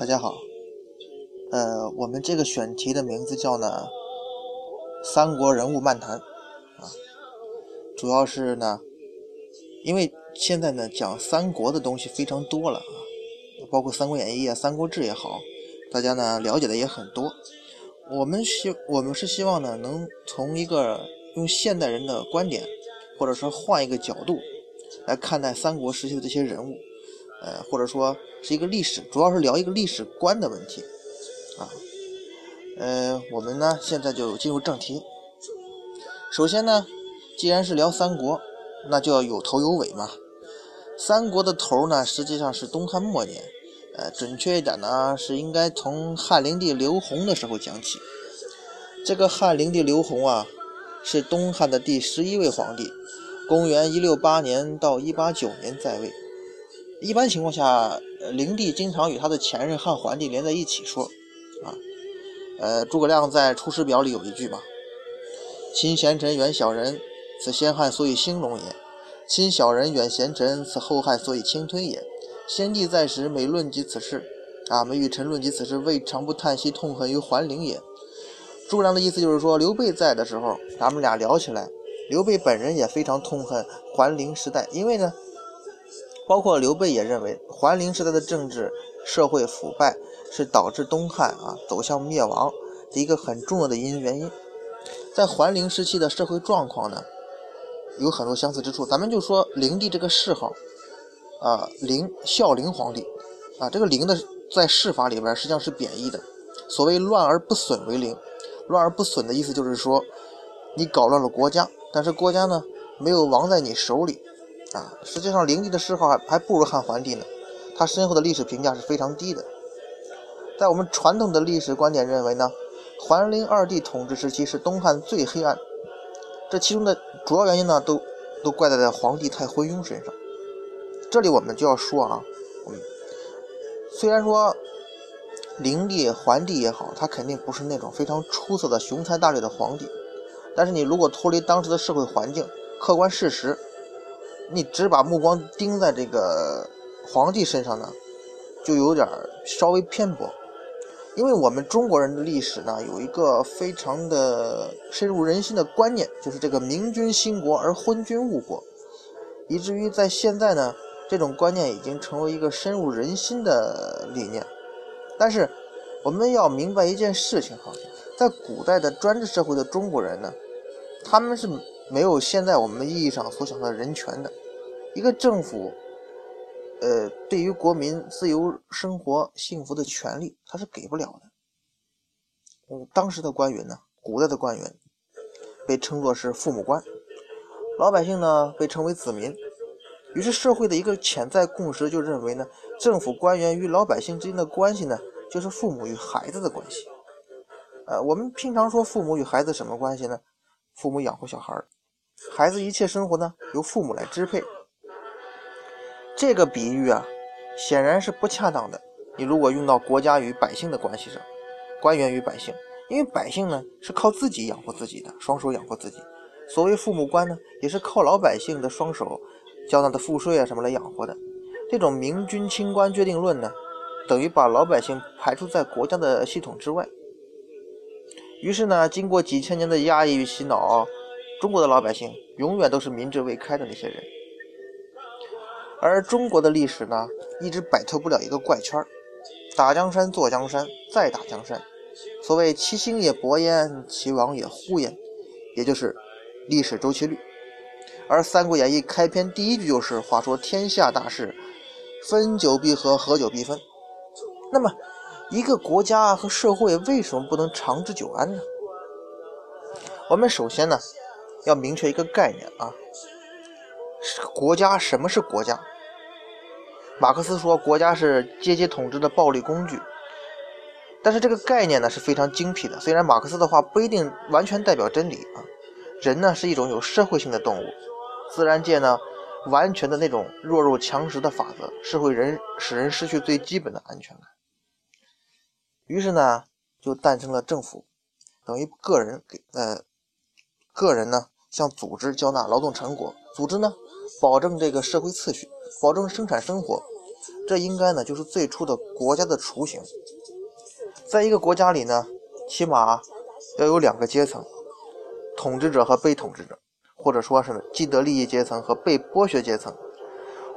大家好，呃，我们这个选题的名字叫呢《三国人物漫谈》啊，主要是呢，因为现在呢讲三国的东西非常多了啊，包括《三国演义》啊，《三国志》也好，大家呢了解的也很多。我们希我们是希望呢，能从一个用现代人的观点，或者说换一个角度来看待三国时期的这些人物。呃，或者说是一个历史，主要是聊一个历史观的问题，啊，呃，我们呢现在就进入正题。首先呢，既然是聊三国，那就要有头有尾嘛。三国的头呢，实际上是东汉末年，呃，准确一点呢，是应该从汉灵帝刘宏的时候讲起。这个汉灵帝刘宏啊，是东汉的第十一位皇帝，公元一六八年到一八九年在位。一般情况下，灵帝经常与他的前任汉桓帝连在一起说，啊，呃，诸葛亮在《出师表》里有一句嘛：“亲贤臣，远小人，此先汉所以兴隆也；亲小人，远贤臣，此后汉所以倾推也。先帝在时，每论及此事，啊，每与臣论及此事，未尝不叹息痛恨于桓灵也。”诸葛亮的意思就是说，刘备在的时候，咱们俩聊起来，刘备本人也非常痛恨桓灵时代，因为呢。包括刘备也认为，桓灵时代的政治社会腐败是导致东汉啊走向灭亡的一个很重要的因原因。在桓灵时期的社会状况呢，有很多相似之处。咱们就说灵帝这个谥号啊，灵孝灵皇帝啊，这个灵的在谥法里边实际上是贬义的。所谓乱而不损为灵，乱而不损的意思就是说，你搞乱了国家，但是国家呢没有亡在你手里。啊，实际上灵帝的谥号还还不如汉桓帝呢，他身后的历史评价是非常低的。在我们传统的历史观点认为呢，桓灵二帝统治时期是东汉最黑暗，这其中的主要原因呢，都都怪在了皇帝太昏庸身上。这里我们就要说啊，嗯，虽然说灵帝、桓帝也好，他肯定不是那种非常出色的雄才大略的皇帝，但是你如果脱离当时的社会环境，客观事实。你只把目光盯在这个皇帝身上呢，就有点稍微偏颇。因为我们中国人的历史呢，有一个非常的深入人心的观念，就是这个明君兴国而昏君误国，以至于在现在呢，这种观念已经成为一个深入人心的理念。但是我们要明白一件事情哈，在古代的专制社会的中国人呢，他们是。没有现在我们意义上所想的人权的一个政府，呃，对于国民自由生活幸福的权利，他是给不了的。嗯，当时的官员呢，古代的官员被称作是父母官，老百姓呢被称为子民。于是社会的一个潜在共识就认为呢，政府官员与老百姓之间的关系呢，就是父母与孩子的关系。呃，我们平常说父母与孩子什么关系呢？父母养活小孩儿。孩子一切生活呢，由父母来支配。这个比喻啊，显然是不恰当的。你如果用到国家与百姓的关系上，官员与百姓，因为百姓呢是靠自己养活自己的，双手养活自己。所谓父母官呢，也是靠老百姓的双手交纳的赋税啊什么来养活的。这种明君清官决定论呢，等于把老百姓排除在国家的系统之外。于是呢，经过几千年的压抑与洗脑。中国的老百姓永远都是民智未开的那些人，而中国的历史呢，一直摆脱不了一个怪圈儿打江山坐江山，再打江山。所谓其兴也勃焉，其亡也忽焉，也就是历史周期率。而《三国演义》开篇第一句就是：“话说天下大事，分久必合，合久必分。”那么，一个国家和社会为什么不能长治久安呢？我们首先呢。要明确一个概念啊，国家什么是国家？马克思说，国家是阶级统治的暴力工具。但是这个概念呢是非常精辟的，虽然马克思的话不一定完全代表真理啊。人呢是一种有社会性的动物，自然界呢完全的那种弱肉强食的法则是会人使人失去最基本的安全感。于是呢就诞生了政府，等于个人给呃。个人呢向组织交纳劳动成果，组织呢保证这个社会秩序，保证生产生活，这应该呢就是最初的国家的雏形。在一个国家里呢，起码要有两个阶层：统治者和被统治者，或者说是既得利益阶层和被剥削阶层。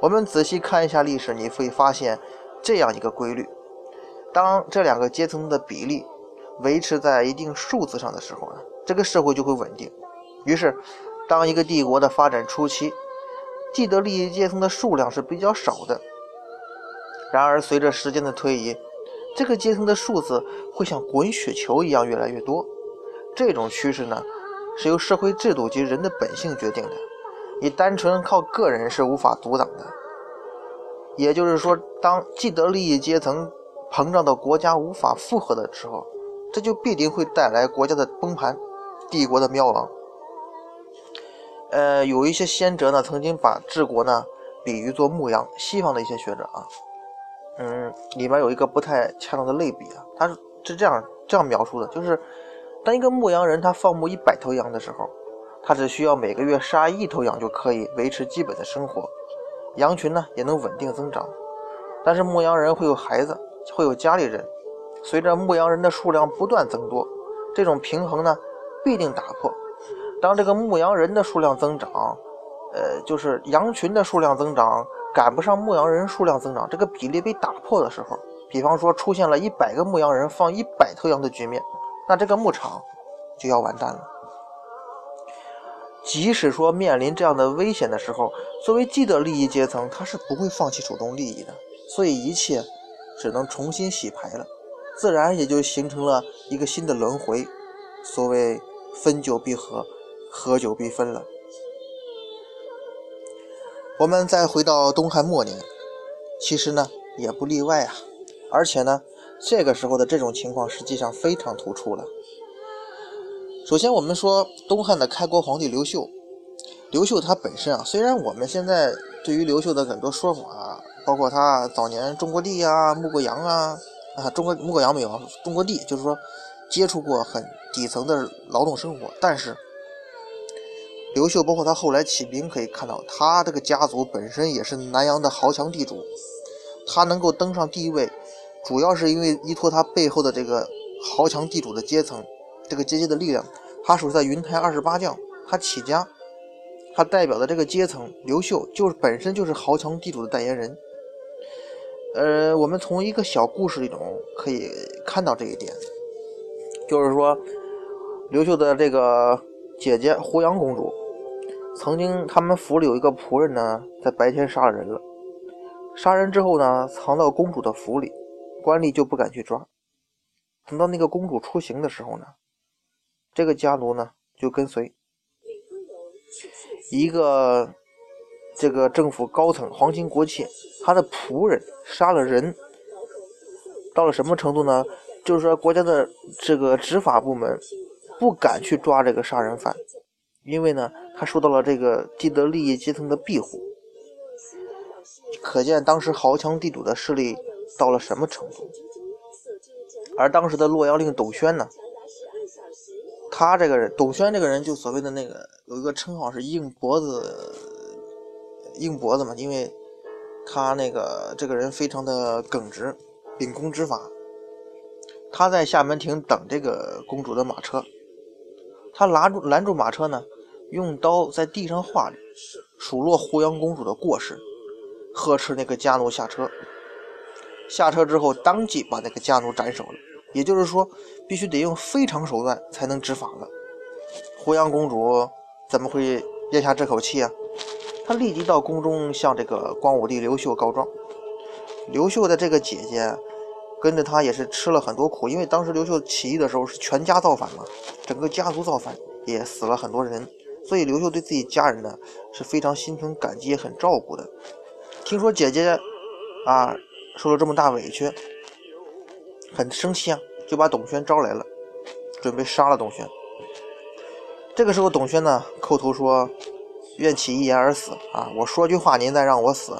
我们仔细看一下历史，你会发现这样一个规律：当这两个阶层的比例维持在一定数字上的时候呢，这个社会就会稳定。于是，当一个帝国的发展初期，既得利益阶层的数量是比较少的。然而，随着时间的推移，这个阶层的数字会像滚雪球一样越来越多。这种趋势呢，是由社会制度及人的本性决定的，你单纯靠个人是无法阻挡的。也就是说，当既得利益阶层膨胀到国家无法负荷的时候，这就必定会带来国家的崩盘、帝国的灭亡。呃，有一些先哲呢，曾经把治国呢比喻作牧羊。西方的一些学者啊，嗯，里面有一个不太恰当的类比啊，他是是这样这样描述的，就是当一个牧羊人他放牧一百头羊的时候，他只需要每个月杀一头羊就可以维持基本的生活，羊群呢也能稳定增长。但是牧羊人会有孩子，会有家里人，随着牧羊人的数量不断增多，这种平衡呢必定打破。当这个牧羊人的数量增长，呃，就是羊群的数量增长赶不上牧羊人数量增长，这个比例被打破的时候，比方说出现了一百个牧羊人放一百头羊的局面，那这个牧场就要完蛋了。即使说面临这样的危险的时候，作为既得利益阶层，他是不会放弃主动利益的，所以一切只能重新洗牌了，自然也就形成了一个新的轮回。所谓分久必合。合久必分了。我们再回到东汉末年，其实呢也不例外啊。而且呢，这个时候的这种情况实际上非常突出了。首先，我们说东汉的开国皇帝刘秀，刘秀他本身啊，虽然我们现在对于刘秀的很多说法，啊包括他早年种过地啊、牧过羊啊，啊，种过牧过羊没有？种过地，就是说接触过很底层的劳动生活，但是。刘秀，包括他后来起兵，可以看到他这个家族本身也是南阳的豪强地主。他能够登上帝位，主要是因为依托他背后的这个豪强地主的阶层，这个阶级的力量。他属在云台二十八将，他起家，他代表的这个阶层，刘秀就是本身就是豪强地主的代言人。呃，我们从一个小故事里头可以看到这一点，就是说刘秀的这个姐姐胡杨公主。曾经，他们府里有一个仆人呢，在白天杀了人了。杀人之后呢，藏到公主的府里，官吏就不敢去抓。等到那个公主出行的时候呢，这个家奴呢就跟随一个这个政府高层皇亲国戚，他的仆人杀了人，到了什么程度呢？就是说，国家的这个执法部门不敢去抓这个杀人犯。因为呢，他受到了这个既得利益阶层的庇护，可见当时豪强地主的势力到了什么程度。而当时的洛阳令董宣呢，他这个人，董宣这个人就所谓的那个有一个称号是硬脖子，硬脖子嘛，因为他那个这个人非常的耿直，秉公执法。他在厦门亭等这个公主的马车，他拦住拦住马车呢。用刀在地上画着，数落胡杨公主的过失，呵斥那个家奴下车。下车之后，当即把那个家奴斩首了。也就是说，必须得用非常手段才能执法了。胡杨公主怎么会咽下这口气啊？她立即到宫中向这个光武帝刘秀告状。刘秀的这个姐姐跟着他也是吃了很多苦，因为当时刘秀起义的时候是全家造反嘛，整个家族造反，也死了很多人。所以刘秀对自己家人呢是非常心存感激，很照顾的。听说姐姐啊受了这么大委屈，很生气啊，就把董宣招来了，准备杀了董宣。这个时候，董宣呢叩头说：“愿起一言而死啊！我说句话，您再让我死。”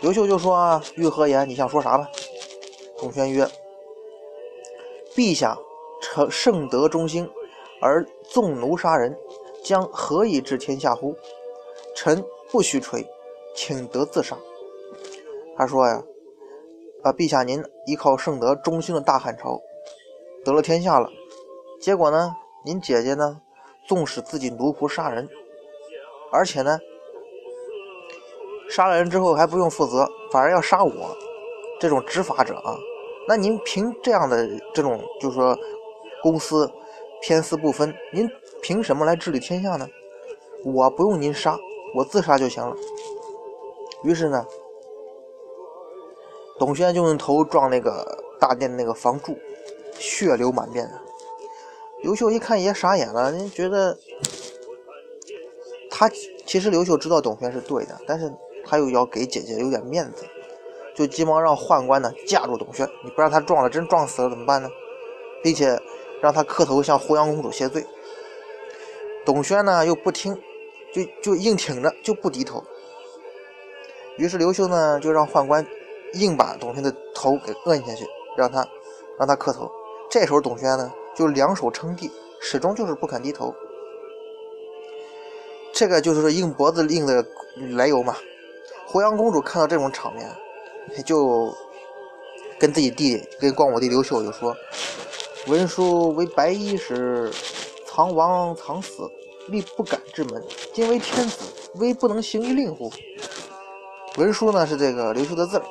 刘秀就说：“啊欲何言？你想说啥吧？”董宣曰：“陛下成圣德中兴，而纵奴杀人。”将何以治天下乎？臣不虚垂，请得自杀。他说呀，啊，陛下您依靠圣德中兴的大汉朝，得了天下了，结果呢，您姐姐呢，纵使自己奴仆杀人，而且呢，杀了人之后还不用负责，反而要杀我，这种执法者啊，那您凭这样的这种，就是说公私偏私不分，您凭什么来治理天下呢？我不用您杀，我自杀就行了。于是呢，董宣就用头撞那个大殿的那个房柱，血流满面啊。刘秀一看也傻眼了，您觉得他其实刘秀知道董宣是对的，但是他又要给姐姐有点面子，就急忙让宦官呢架住董宣，你不让他撞了，真撞死了怎么办呢？并且让他磕头向胡杨公主谢罪。董宣呢又不听，就就硬挺着就不低头。于是刘秀呢就让宦官硬把董宣的头给摁下去，让他让他磕头。这时候董宣呢就两手撑地，始终就是不肯低头。这个就是硬脖子硬的来由嘛。胡杨公主看到这种场面，就跟自己弟跟光武帝刘秀就说：“文书为白衣时，藏王藏死，力不敢之门。今为天子，威不能行于令乎？”文书呢是这个刘秀的字儿，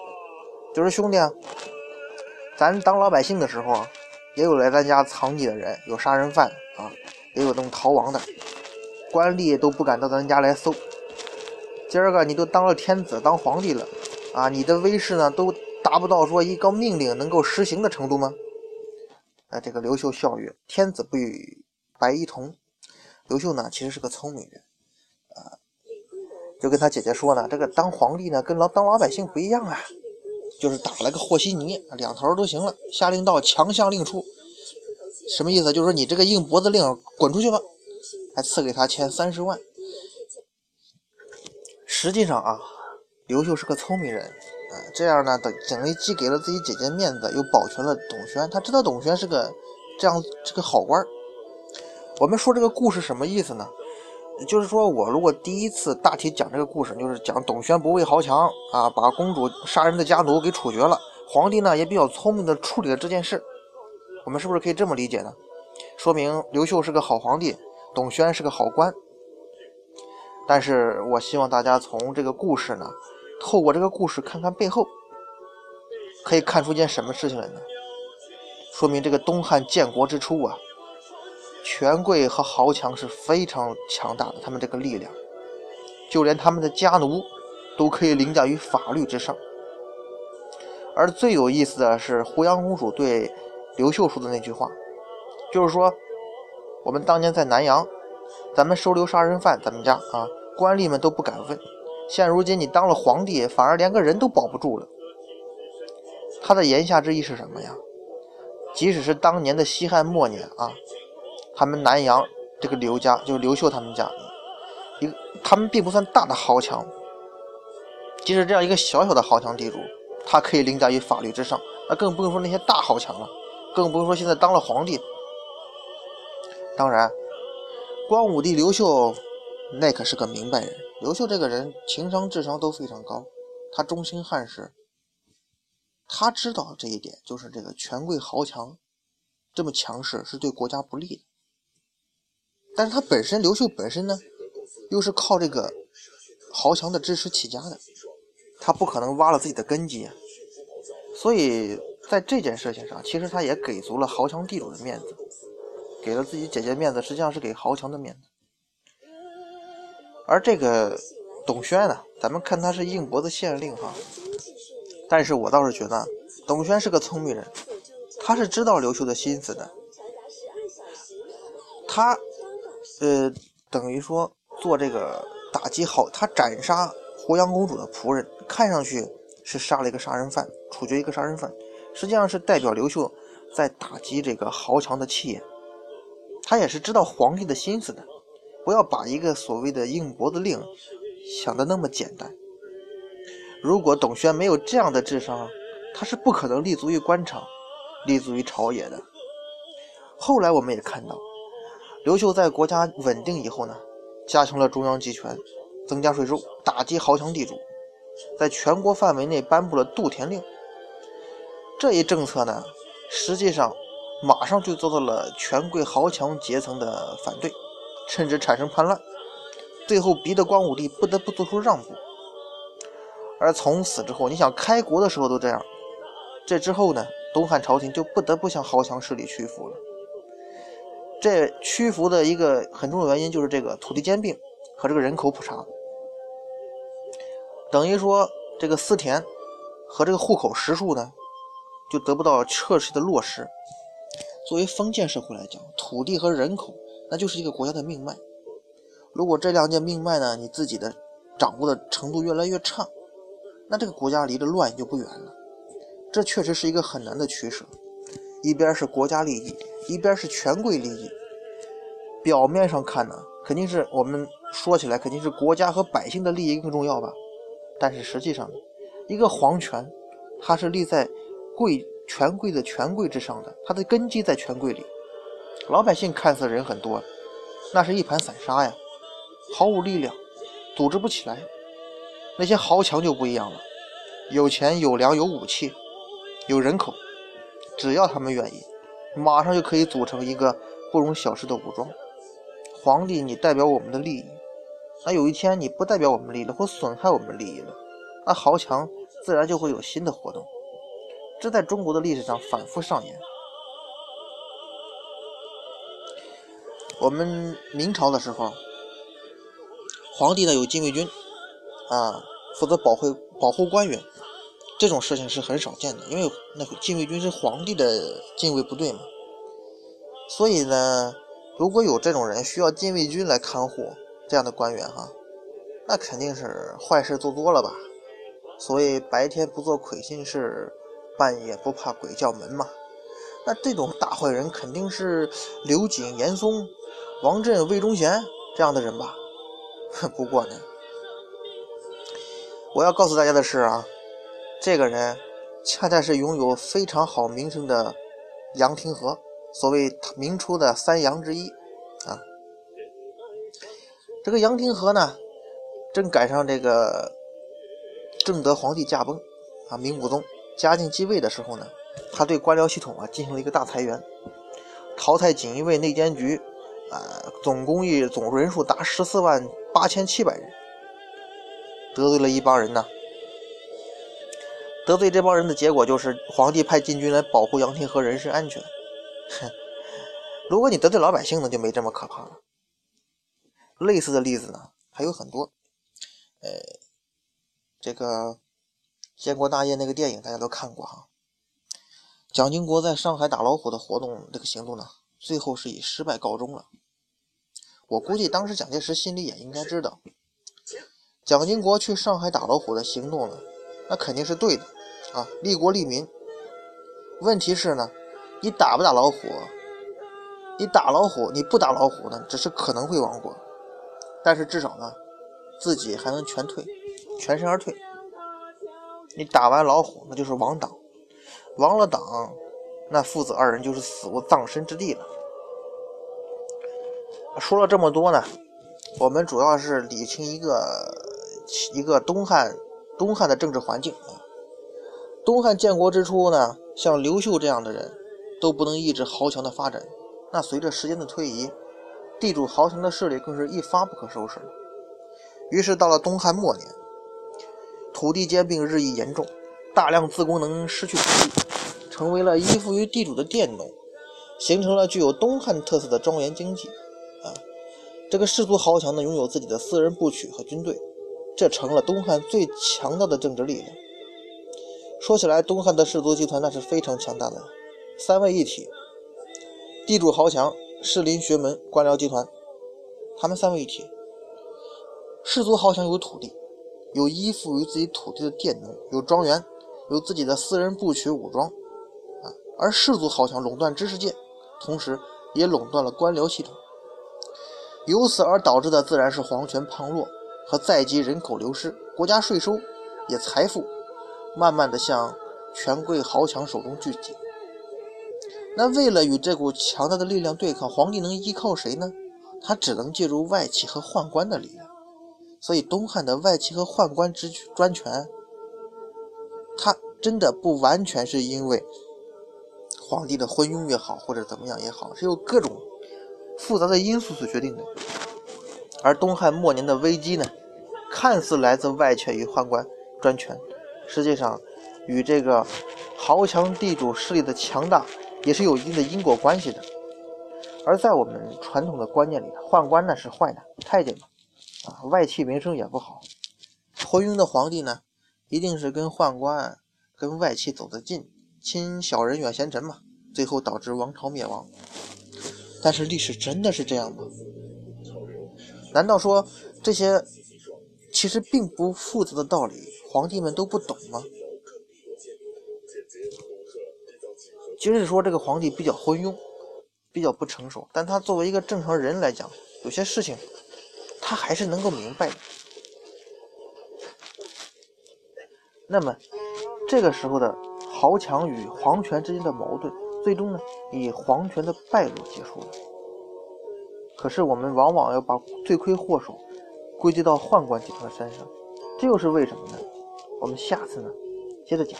就是兄弟啊，咱当老百姓的时候啊，也有来咱家藏匿的人，有杀人犯啊，也有那种逃亡的，官吏都不敢到咱家来搜。今儿个你都当了天子，当皇帝了啊，你的威势呢都达不到说一个命令能够实行的程度吗？哎，这个刘秀笑曰：“天子不与白衣同。”刘秀呢其实是个聪明人。就跟他姐姐说呢，这个当皇帝呢跟老当老百姓不一样啊，就是打了个和稀泥，两头都行了。下令到强项令出，什么意思？就是说你这个硬脖子令滚出去吧，还赐给他钱三十万。实际上啊，刘秀是个聪明人，这样呢等等于既给了自己姐姐面子，又保全了董宣。他知道董宣是个这样这个好官。我们说这个故事什么意思呢？就是说，我如果第一次大体讲这个故事，就是讲董宣不畏豪强啊，把公主杀人的家奴给处决了，皇帝呢也比较聪明的处理了这件事，我们是不是可以这么理解呢？说明刘秀是个好皇帝，董宣是个好官。但是我希望大家从这个故事呢，透过这个故事看看背后，可以看出件什么事情来呢？说明这个东汉建国之初啊。权贵和豪强是非常强大的，他们这个力量，就连他们的家奴都可以凌驾于法律之上。而最有意思的是，胡杨公主对刘秀说的那句话，就是说，我们当年在南阳，咱们收留杀人犯，咱们家啊，官吏们都不敢问。现如今你当了皇帝，反而连个人都保不住了。他的言下之意是什么呀？即使是当年的西汉末年啊。他们南阳这个刘家，就是刘秀他们家，一个他们并不算大的豪强，即使这样一个小小的豪强地主，他可以凌驾于法律之上，那更不用说那些大豪强了，更不用说现在当了皇帝。当然，光武帝刘秀那可是个明白人，刘秀这个人情商智商都非常高，他忠心汉室，他知道这一点，就是这个权贵豪强这么强势是对国家不利的。但是他本身，刘秀本身呢，又是靠这个豪强的支持起家的，他不可能挖了自己的根基，所以在这件事情上，其实他也给足了豪强地主的面子，给了自己姐姐面子，实际上是给豪强的面子。而这个董宣呢，咱们看他是硬脖子县令哈，但是我倒是觉得董宣是个聪明人，他是知道刘秀的心思的，他。呃，等于说做这个打击好，他斩杀胡杨公主的仆人，看上去是杀了一个杀人犯，处决一个杀人犯，实际上是代表刘秀在打击这个豪强的气焰。他也是知道皇帝的心思的，不要把一个所谓的硬脖子令想的那么简单。如果董宣没有这样的智商，他是不可能立足于官场，立足于朝野的。后来我们也看到。刘秀在国家稳定以后呢，加强了中央集权，增加税收，打击豪强地主，在全国范围内颁布了度田令。这一政策呢，实际上马上就遭到了权贵豪强阶层的反对，甚至产生叛乱，最后逼得光武帝不得不做出让步。而从此之后，你想开国的时候都这样，这之后呢，东汉朝廷就不得不向豪强势力屈服了。这屈服的一个很重要原因就是这个土地兼并和这个人口普查，等于说这个私田和这个户口实数呢，就得不到彻实的落实。作为封建社会来讲，土地和人口那就是一个国家的命脉。如果这两件命脉呢，你自己的掌握的程度越来越差。那这个国家离着乱就不远了，这确实是一个很难的取舍。一边是国家利益，一边是权贵利益。表面上看呢，肯定是我们说起来肯定是国家和百姓的利益更重要吧。但是实际上，一个皇权，它是立在贵权贵的权贵之上的，它的根基在权贵里。老百姓看似人很多，那是一盘散沙呀，毫无力量，组织不起来。那些豪强就不一样了，有钱有粮有武器有人口，只要他们愿意，马上就可以组成一个不容小视的武装。皇帝，你代表我们的利益，那有一天你不代表我们利益了，或损害我们利益了，那豪强自然就会有新的活动。这在中国的历史上反复上演。我们明朝的时候，皇帝呢有禁卫军。啊，负责保护保护官员，这种事情是很少见的，因为那禁卫军是皇帝的禁卫部队嘛。所以呢，如果有这种人需要禁卫军来看护这样的官员哈，那肯定是坏事做多了吧。所以白天不做亏心事，半夜不怕鬼叫门嘛。那这种大坏人肯定是刘瑾、严嵩、王振、魏忠贤这样的人吧。哼不过呢。我要告诉大家的是啊，这个人恰恰是拥有非常好名声的杨廷和，所谓明初的三杨之一啊。这个杨廷和呢，正赶上这个正德皇帝驾崩啊，明武宗嘉靖继位的时候呢，他对官僚系统啊进行了一个大裁员，淘汰锦衣卫内监局啊，总工役总人数达十四万八千七百人。得罪了一帮人呢，得罪这帮人的结果就是皇帝派禁军来保护杨廷和人身安全。哼，如果你得罪老百姓呢，就没这么可怕了。类似的例子呢还有很多。呃，这个建国大业那个电影大家都看过哈。蒋经国在上海打老虎的活动这个行动呢，最后是以失败告终了。我估计当时蒋介石心里也应该知道。蒋经国去上海打老虎的行动呢，那肯定是对的啊，利国利民。问题是呢，你打不打老虎？你打老虎，你不打老虎呢，只是可能会亡国，但是至少呢，自己还能全退，全身而退。你打完老虎，那就是亡党，亡了党，那父子二人就是死无葬身之地了。说了这么多呢，我们主要是理清一个。一个东汉，东汉的政治环境啊。东汉建国之初呢，像刘秀这样的人，都不能抑制豪强的发展。那随着时间的推移，地主豪强的势力更是一发不可收拾了。于是到了东汉末年，土地兼并日益严重，大量自功能失去土地，成为了依附于地主的佃农，形成了具有东汉特色的庄园经济。啊，这个氏族豪强呢，拥有自己的私人部曲和军队。这成了东汉最强大的政治力量。说起来，东汉的氏族集团那是非常强大的，三位一体：地主豪强、士林学门、官僚集团，他们三位一体。氏族豪强有土地，有依附于自己土地的佃农，有庄园，有自己的私人部曲武装，而氏族豪强垄断知识界，同时也垄断了官僚系统，由此而导致的自然是皇权旁落。和在籍人口流失，国家税收也财富慢慢的向权贵豪强手中聚集。那为了与这股强大的力量对抗，皇帝能依靠谁呢？他只能借助外戚和宦官的力量。所以东汉的外戚和宦官之专权，他真的不完全是因为皇帝的昏庸也好，或者怎么样也好，是由各种复杂的因素所决定的。而东汉末年的危机呢，看似来自外戚与宦官专权，实际上与这个豪强地主势力的强大也是有一定的因果关系的。而在我们传统的观念里，宦官呢是坏的，太监嘛。啊，外戚名声也不好，昏庸的皇帝呢，一定是跟宦官、跟外戚走得近，亲小人远贤臣嘛，最后导致王朝灭亡。但是历史真的是这样吗？难道说这些其实并不复杂的道理，皇帝们都不懂吗？即使说这个皇帝比较昏庸，比较不成熟，但他作为一个正常人来讲，有些事情。他还是能够明白的。那么，这个时候的豪强与皇权之间的矛盾，最终呢以皇权的败落结束了。可是我们往往要把罪魁祸首归结到宦官集团的身上，这又是为什么呢？我们下次呢接着讲。